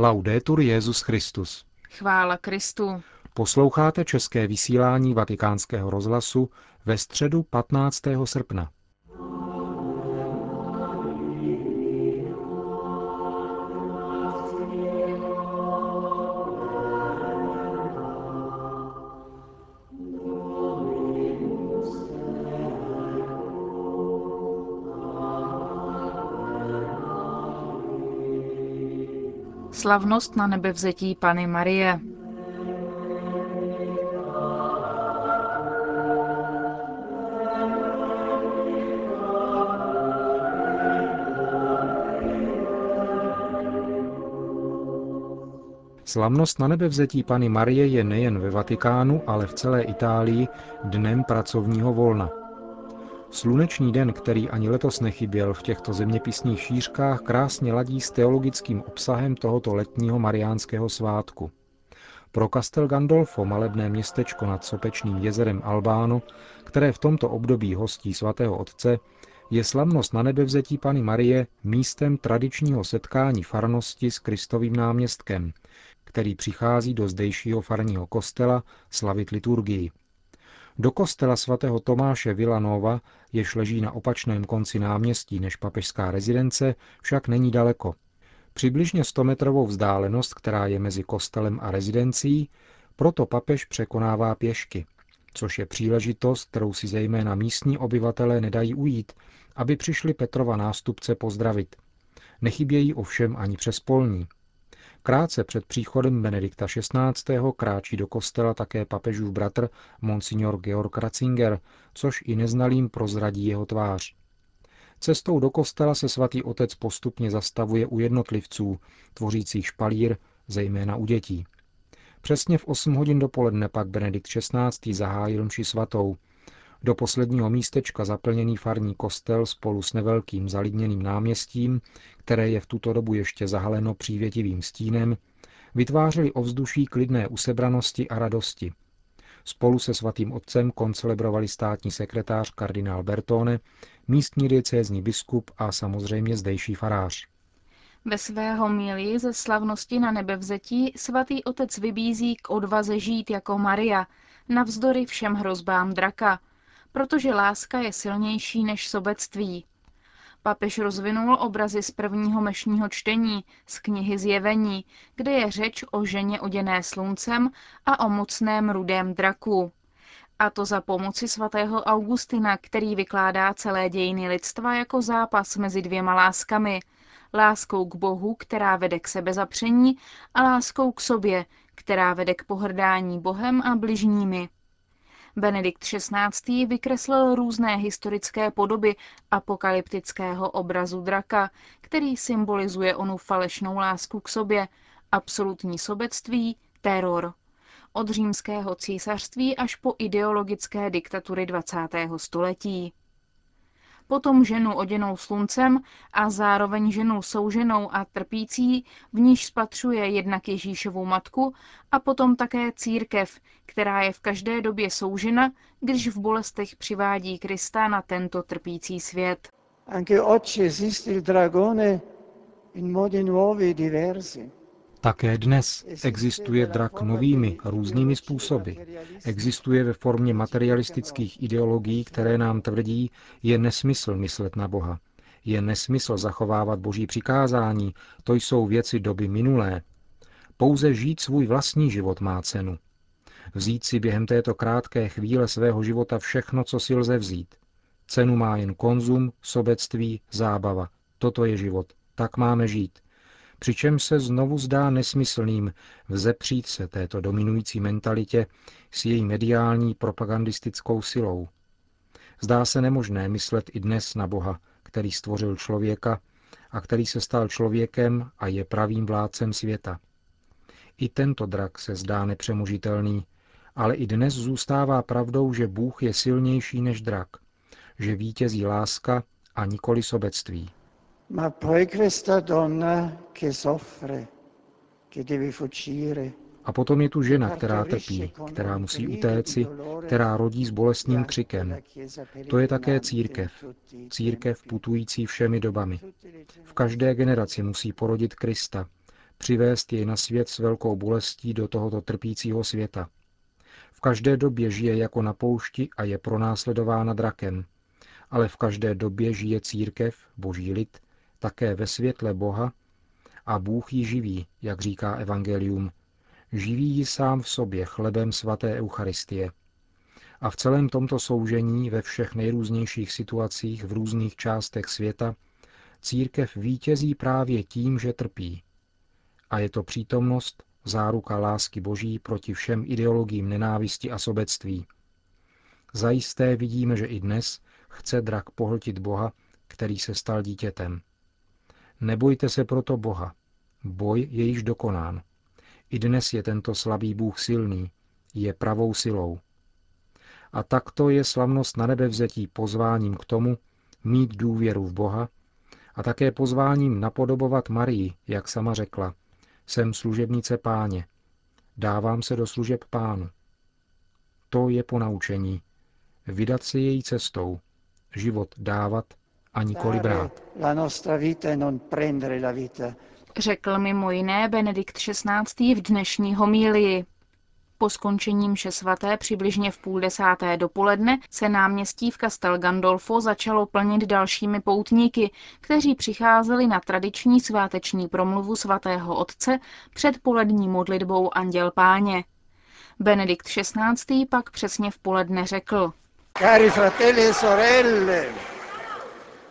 Laudetur Jezus Christus. Chvála Kristu. Posloucháte české vysílání Vatikánského rozhlasu ve středu 15. srpna. Slavnost na nebevzetí Pany Marie. Slavnost na nebevzetí Pany Marie je nejen ve Vatikánu, ale v celé Itálii dnem pracovního volna. Slunečný den, který ani letos nechyběl v těchto zeměpisných šířkách, krásně ladí s teologickým obsahem tohoto letního mariánského svátku. Pro Castel Gandolfo, malebné městečko nad sopečným jezerem Albáno, které v tomto období hostí svatého otce, je slavnost na nebevzetí Pany Marie místem tradičního setkání farnosti s Kristovým náměstkem, který přichází do zdejšího farního kostela slavit liturgii. Do kostela svatého Tomáše Villanova, jež leží na opačném konci náměstí než papežská rezidence, však není daleko. Přibližně 100-metrovou vzdálenost, která je mezi kostelem a rezidencí, proto papež překonává pěšky, což je příležitost, kterou si zejména místní obyvatelé nedají ujít, aby přišli Petrova nástupce pozdravit. Nechybějí ovšem ani přes polní. Krátce před příchodem Benedikta XVI. kráčí do kostela také papežův bratr Monsignor Georg Ratzinger, což i neznalým prozradí jeho tvář. Cestou do kostela se svatý otec postupně zastavuje u jednotlivců, tvořících špalír, zejména u dětí. Přesně v 8 hodin dopoledne pak Benedikt XVI. zahájil mši svatou, do posledního místečka zaplněný farní kostel spolu s nevelkým zalidněným náměstím, které je v tuto dobu ještě zahaleno přívětivým stínem, vytvářeli ovzduší klidné usebranosti a radosti. Spolu se svatým otcem koncelebrovali státní sekretář kardinál Bertone, místní diecézní biskup a samozřejmě zdejší farář. Ve svého milí ze slavnosti na nebevzetí svatý otec vybízí k odvaze žít jako Maria, navzdory všem hrozbám draka, protože láska je silnější než sobectví. Papež rozvinul obrazy z prvního mešního čtení, z knihy Zjevení, kde je řeč o ženě oděné sluncem a o mocném rudém draku. A to za pomoci svatého Augustina, který vykládá celé dějiny lidstva jako zápas mezi dvěma láskami. Láskou k Bohu, která vede k sebezapření, a láskou k sobě, která vede k pohrdání Bohem a bližními. Benedikt XVI. vykreslil různé historické podoby apokalyptického obrazu draka, který symbolizuje onu falešnou lásku k sobě, absolutní sobectví, teror. Od římského císařství až po ideologické diktatury 20. století potom ženu oděnou sluncem a zároveň ženu souženou a trpící, v níž spatřuje jednak Ježíšovou matku a potom také církev, která je v každé době soužena, když v bolestech přivádí Krista na tento trpící svět. Anche oggi esiste il dragone in modi nuovi e diversi. Také dnes existuje drak novými, různými způsoby. Existuje ve formě materialistických ideologií, které nám tvrdí, je nesmysl myslet na Boha. Je nesmysl zachovávat boží přikázání, to jsou věci doby minulé. Pouze žít svůj vlastní život má cenu. Vzít si během této krátké chvíle svého života všechno, co si lze vzít. Cenu má jen konzum, sobectví, zábava. Toto je život. Tak máme žít přičem se znovu zdá nesmyslným vzepřít se této dominující mentalitě s její mediální propagandistickou silou. Zdá se nemožné myslet i dnes na Boha, který stvořil člověka a který se stal člověkem a je pravým vládcem světa. I tento drak se zdá nepřemožitelný, ale i dnes zůstává pravdou, že Bůh je silnější než drak, že vítězí láska a nikoli sobectví. Ma poi questa donna che soffre, che deve fuggire, a potom je tu žena, která trpí, která musí utéci, která rodí s bolestným křikem. To je také církev. Církev putující všemi dobami. V každé generaci musí porodit Krista, přivést jej na svět s velkou bolestí do tohoto trpícího světa. V každé době žije jako na poušti a je pronásledována drakem, ale v každé době žije církev, boží lid, také ve světle Boha a Bůh ji živí, jak říká Evangelium. Živí ji sám v sobě chlebem svaté Eucharistie. A v celém tomto soužení ve všech nejrůznějších situacích v různých částech světa církev vítězí právě tím, že trpí. A je to přítomnost, záruka lásky Boží proti všem ideologiím nenávisti a sobectví. Zajisté vidíme, že i dnes chce drak pohltit Boha, který se stal dítětem. Nebojte se proto Boha. Boj je již dokonán. I dnes je tento slabý Bůh silný, je pravou silou. A takto je slavnost na nebe vzetí pozváním k tomu, mít důvěru v Boha a také pozváním napodobovat Marii, jak sama řekla, jsem služebnice páně, dávám se do služeb pánu. To je ponaučení, vydat se její cestou, život dávat a nikoli brát. Řekl mimo jiné Benedikt XVI. v dnešní homílii. Po skončení mše svaté přibližně v půl desáté dopoledne se náměstí v Castel Gandolfo začalo plnit dalšími poutníky, kteří přicházeli na tradiční sváteční promluvu svatého otce před polední modlitbou Anděl Páně. Benedikt XVI. pak přesně v poledne řekl. Cari fratelli e sorelle,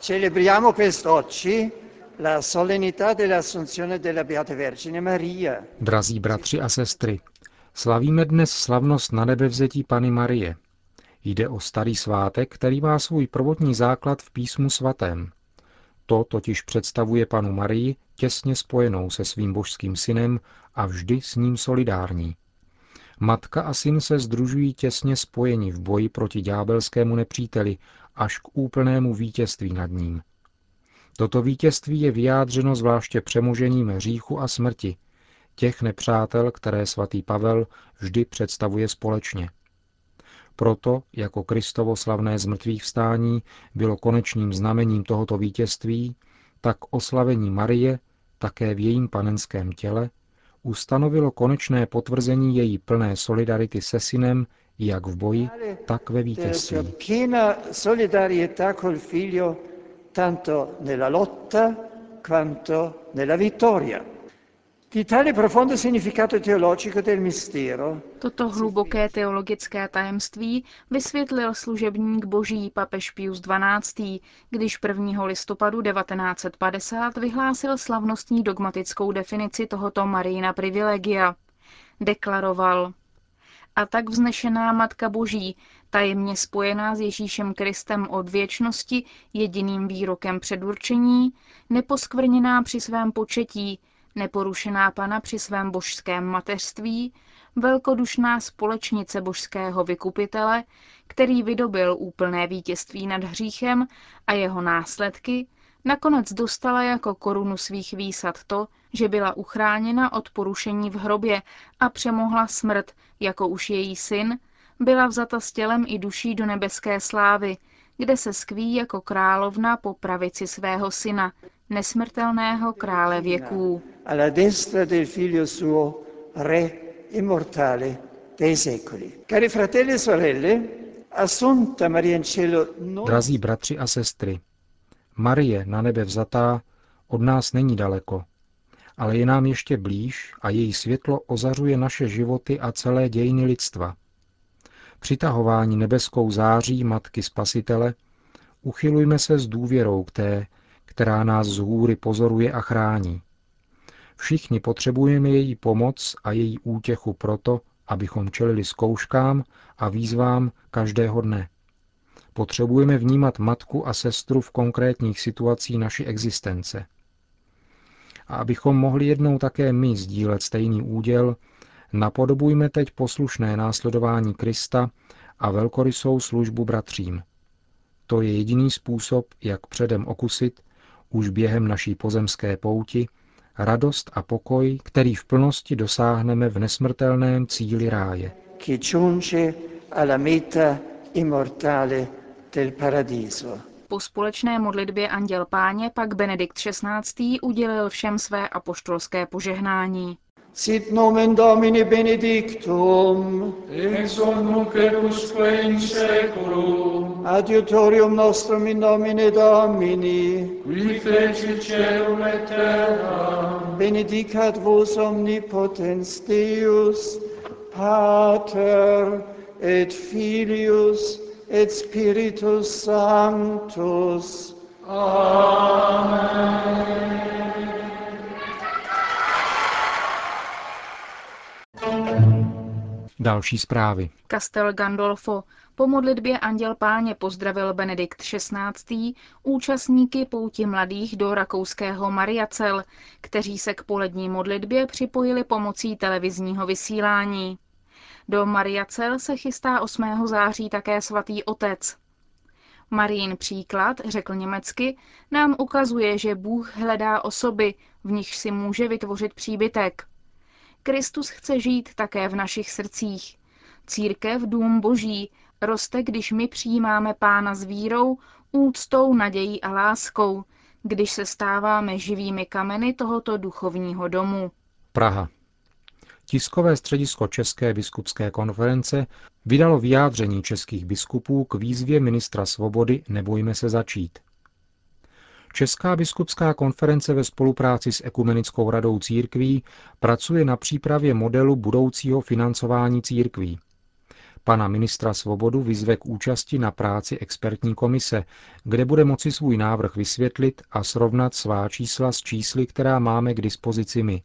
celebriamo quest'oggi la solennità dell'assunzione della Beata Vergine Maria. Drazí bratři a sestry, Slavíme dnes slavnost na nebevzetí Pany Marie. Jde o starý svátek, který má svůj prvotní základ v písmu svatém. To totiž představuje panu Marii těsně spojenou se svým božským synem a vždy s ním solidární. Matka a syn se združují těsně spojeni v boji proti ďábelskému nepříteli až k úplnému vítězství nad ním. Toto vítězství je vyjádřeno zvláště přemožením hříchu a smrti, těch nepřátel, které svatý Pavel vždy představuje společně. Proto, jako Kristovo slavné zmrtvých vstání bylo konečným znamením tohoto vítězství, tak oslavení Marie, také v jejím panenském těle, ustanovilo konečné potvrzení její plné solidarity se synem jak v boji, tak ve vítězství. tanto nella lotta quanto nella vittoria. Toto hluboké teologické tajemství vysvětlil služebník boží papež Pius XII., když 1. listopadu 1950 vyhlásil slavnostní dogmatickou definici tohoto Marijina privilegia. Deklaroval, a tak vznešená Matka Boží, tajemně spojená s Ježíšem Kristem od věčnosti jediným výrokem předurčení, neposkvrněná při svém početí, neporušená pana při svém božském mateřství, velkodušná společnice božského vykupitele, který vydobil úplné vítězství nad hříchem a jeho následky, nakonec dostala jako korunu svých výsad to, že byla uchráněna od porušení v hrobě a přemohla smrt, jako už její syn, byla vzata s tělem i duší do nebeské slávy, kde se skví jako královna po pravici svého syna, nesmrtelného krále věků. Drazí bratři a sestry, Marie na nebe vzatá od nás není daleko, ale je nám ještě blíž a její světlo ozařuje naše životy a celé dějiny lidstva. Přitahování nebeskou září Matky Spasitele uchylujme se s důvěrou k té která nás z hůry pozoruje a chrání. Všichni potřebujeme její pomoc a její útěchu proto, abychom čelili zkouškám a výzvám každého dne. Potřebujeme vnímat matku a sestru v konkrétních situacích naší existence. A abychom mohli jednou také my sdílet stejný úděl, napodobujme teď poslušné následování Krista a velkorysou službu bratřím. To je jediný způsob, jak předem okusit, už během naší pozemské pouti radost a pokoj, který v plnosti dosáhneme v nesmrtelném cíli ráje. Po společné modlitbě Anděl Páně pak Benedikt XVI. udělil všem své apoštolské požehnání. Sit nomen Domini benedictum, ex hoc nunc et usque in seculum, adiutorium nostrum in nomine Domini, qui fecit celum et terra, benedicat vos omnipotens Deus, Pater et Filius et Spiritus Sanctus. Další zprávy. Castel Gandolfo. Po modlitbě Anděl Páně pozdravil Benedikt XVI. účastníky pouti mladých do rakouského Mariacel, kteří se k polední modlitbě připojili pomocí televizního vysílání. Do Mariacel se chystá 8. září také svatý otec. Marín příklad, řekl německy, nám ukazuje, že Bůh hledá osoby, v nichž si může vytvořit příbytek. Kristus chce žít také v našich srdcích. Církev, dům boží, roste, když my přijímáme pána s vírou, úctou, nadějí a láskou, když se stáváme živými kameny tohoto duchovního domu. Praha. Tiskové středisko České biskupské konference vydalo vyjádření českých biskupů k výzvě ministra svobody Nebojme se začít. Česká biskupská konference ve spolupráci s Ekumenickou radou církví pracuje na přípravě modelu budoucího financování církví. Pana ministra Svobodu vyzve k účasti na práci expertní komise, kde bude moci svůj návrh vysvětlit a srovnat svá čísla s čísly, která máme k dispozici my.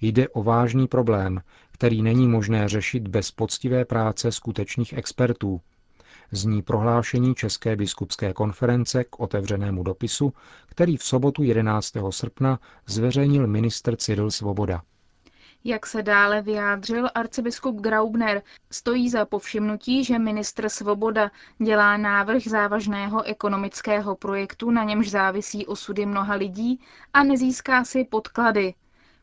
Jde o vážný problém, který není možné řešit bez poctivé práce skutečných expertů, zní prohlášení České biskupské konference k otevřenému dopisu, který v sobotu 11. srpna zveřejnil ministr Cyril Svoboda. Jak se dále vyjádřil arcibiskup Graubner, stojí za povšimnutí, že ministr Svoboda dělá návrh závažného ekonomického projektu, na němž závisí osudy mnoha lidí a nezíská si podklady.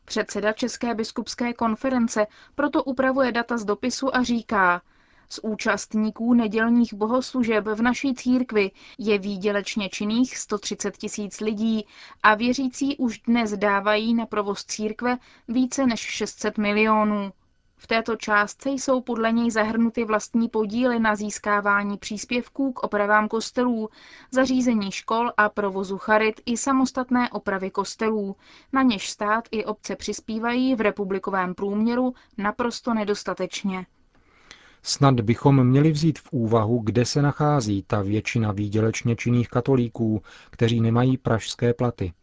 Předseda České biskupské konference proto upravuje data z dopisu a říká, z účastníků nedělních bohoslužeb v naší církvi je výdělečně činných 130 tisíc lidí a věřící už dnes dávají na provoz církve více než 600 milionů. V této částce jsou podle něj zahrnuty vlastní podíly na získávání příspěvků k opravám kostelů, zařízení škol a provozu charit i samostatné opravy kostelů, na něž stát i obce přispívají v republikovém průměru naprosto nedostatečně. Snad bychom měli vzít v úvahu, kde se nachází ta většina výdělečně činných katolíků, kteří nemají pražské platy.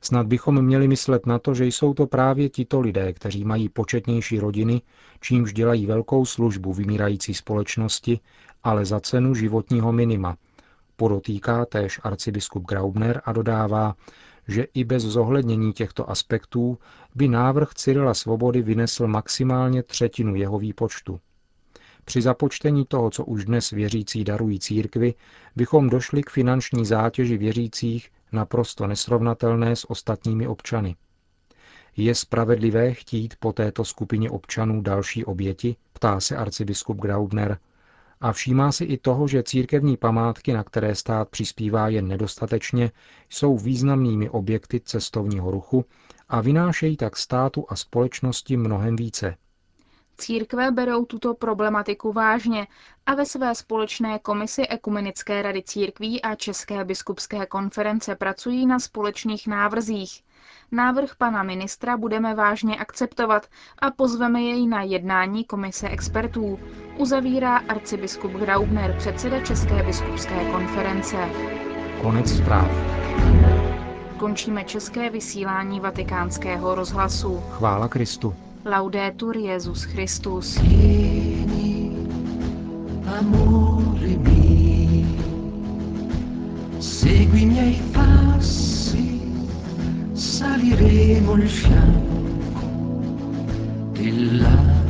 Snad bychom měli myslet na to, že jsou to právě tito lidé, kteří mají početnější rodiny, čímž dělají velkou službu vymírající společnosti, ale za cenu životního minima. Podotýká též arcibiskup Graubner a dodává, že i bez zohlednění těchto aspektů by návrh Cyrila Svobody vynesl maximálně třetinu jeho výpočtu. Při započtení toho, co už dnes věřící darují církvi, bychom došli k finanční zátěži věřících naprosto nesrovnatelné s ostatními občany. Je spravedlivé chtít po této skupině občanů další oběti? Ptá se arcibiskup Graubner. A všímá si i toho, že církevní památky, na které stát přispívá jen nedostatečně, jsou významnými objekty cestovního ruchu a vynášejí tak státu a společnosti mnohem více. Církve berou tuto problematiku vážně a ve své společné komisi Ekumenické rady církví a České biskupské konference pracují na společných návrzích. Návrh pana ministra budeme vážně akceptovat a pozveme jej na jednání komise expertů, uzavírá arcibiskup Graubner, předseda České biskupské konference. Konec zpráv. Končíme české vysílání vatikánského rozhlasu. Chvála Kristu. Laudetur Jezus Christus. Amore mio, segui i miei passi, saliremo il fianco dell'acqua.